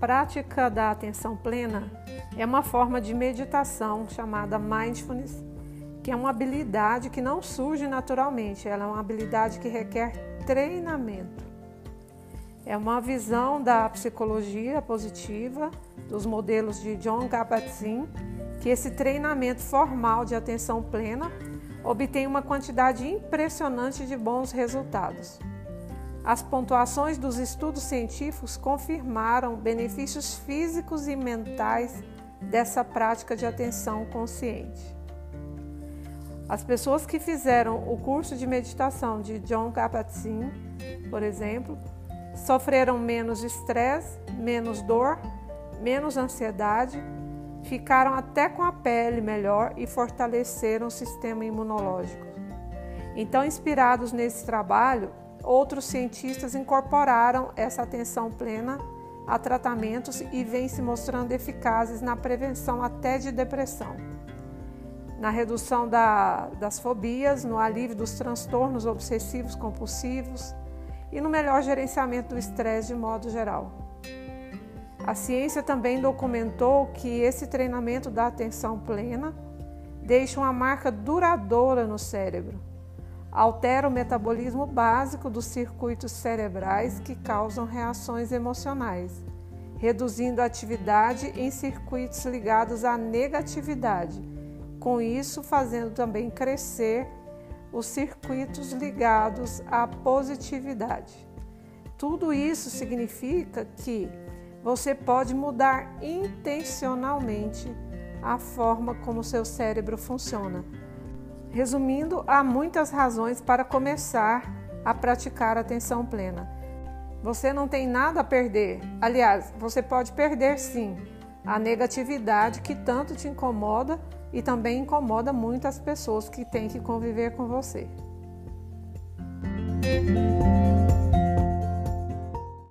prática da atenção plena é uma forma de meditação chamada mindfulness, que é uma habilidade que não surge naturalmente, ela é uma habilidade que requer treinamento. É uma visão da psicologia positiva, dos modelos de John Kabat-Zinn, que esse treinamento formal de atenção plena obtém uma quantidade impressionante de bons resultados. As pontuações dos estudos científicos confirmaram benefícios físicos e mentais dessa prática de atenção consciente. As pessoas que fizeram o curso de meditação de John Kabat-Zinn, por exemplo, sofreram menos estresse, menos dor, menos ansiedade, ficaram até com a pele melhor e fortaleceram o sistema imunológico. Então, inspirados nesse trabalho, outros cientistas incorporaram essa atenção plena a tratamentos e vêm se mostrando eficazes na prevenção até de depressão, na redução da, das fobias, no alívio dos transtornos obsessivos compulsivos e no melhor gerenciamento do estresse de modo geral. A ciência também documentou que esse treinamento da atenção plena deixa uma marca duradoura no cérebro altera o metabolismo básico dos circuitos cerebrais que causam reações emocionais, reduzindo a atividade em circuitos ligados à negatividade, com isso fazendo também crescer os circuitos ligados à positividade. Tudo isso significa que você pode mudar intencionalmente a forma como seu cérebro funciona Resumindo, há muitas razões para começar a praticar atenção plena. Você não tem nada a perder. Aliás, você pode perder sim a negatividade que tanto te incomoda e também incomoda muitas pessoas que têm que conviver com você.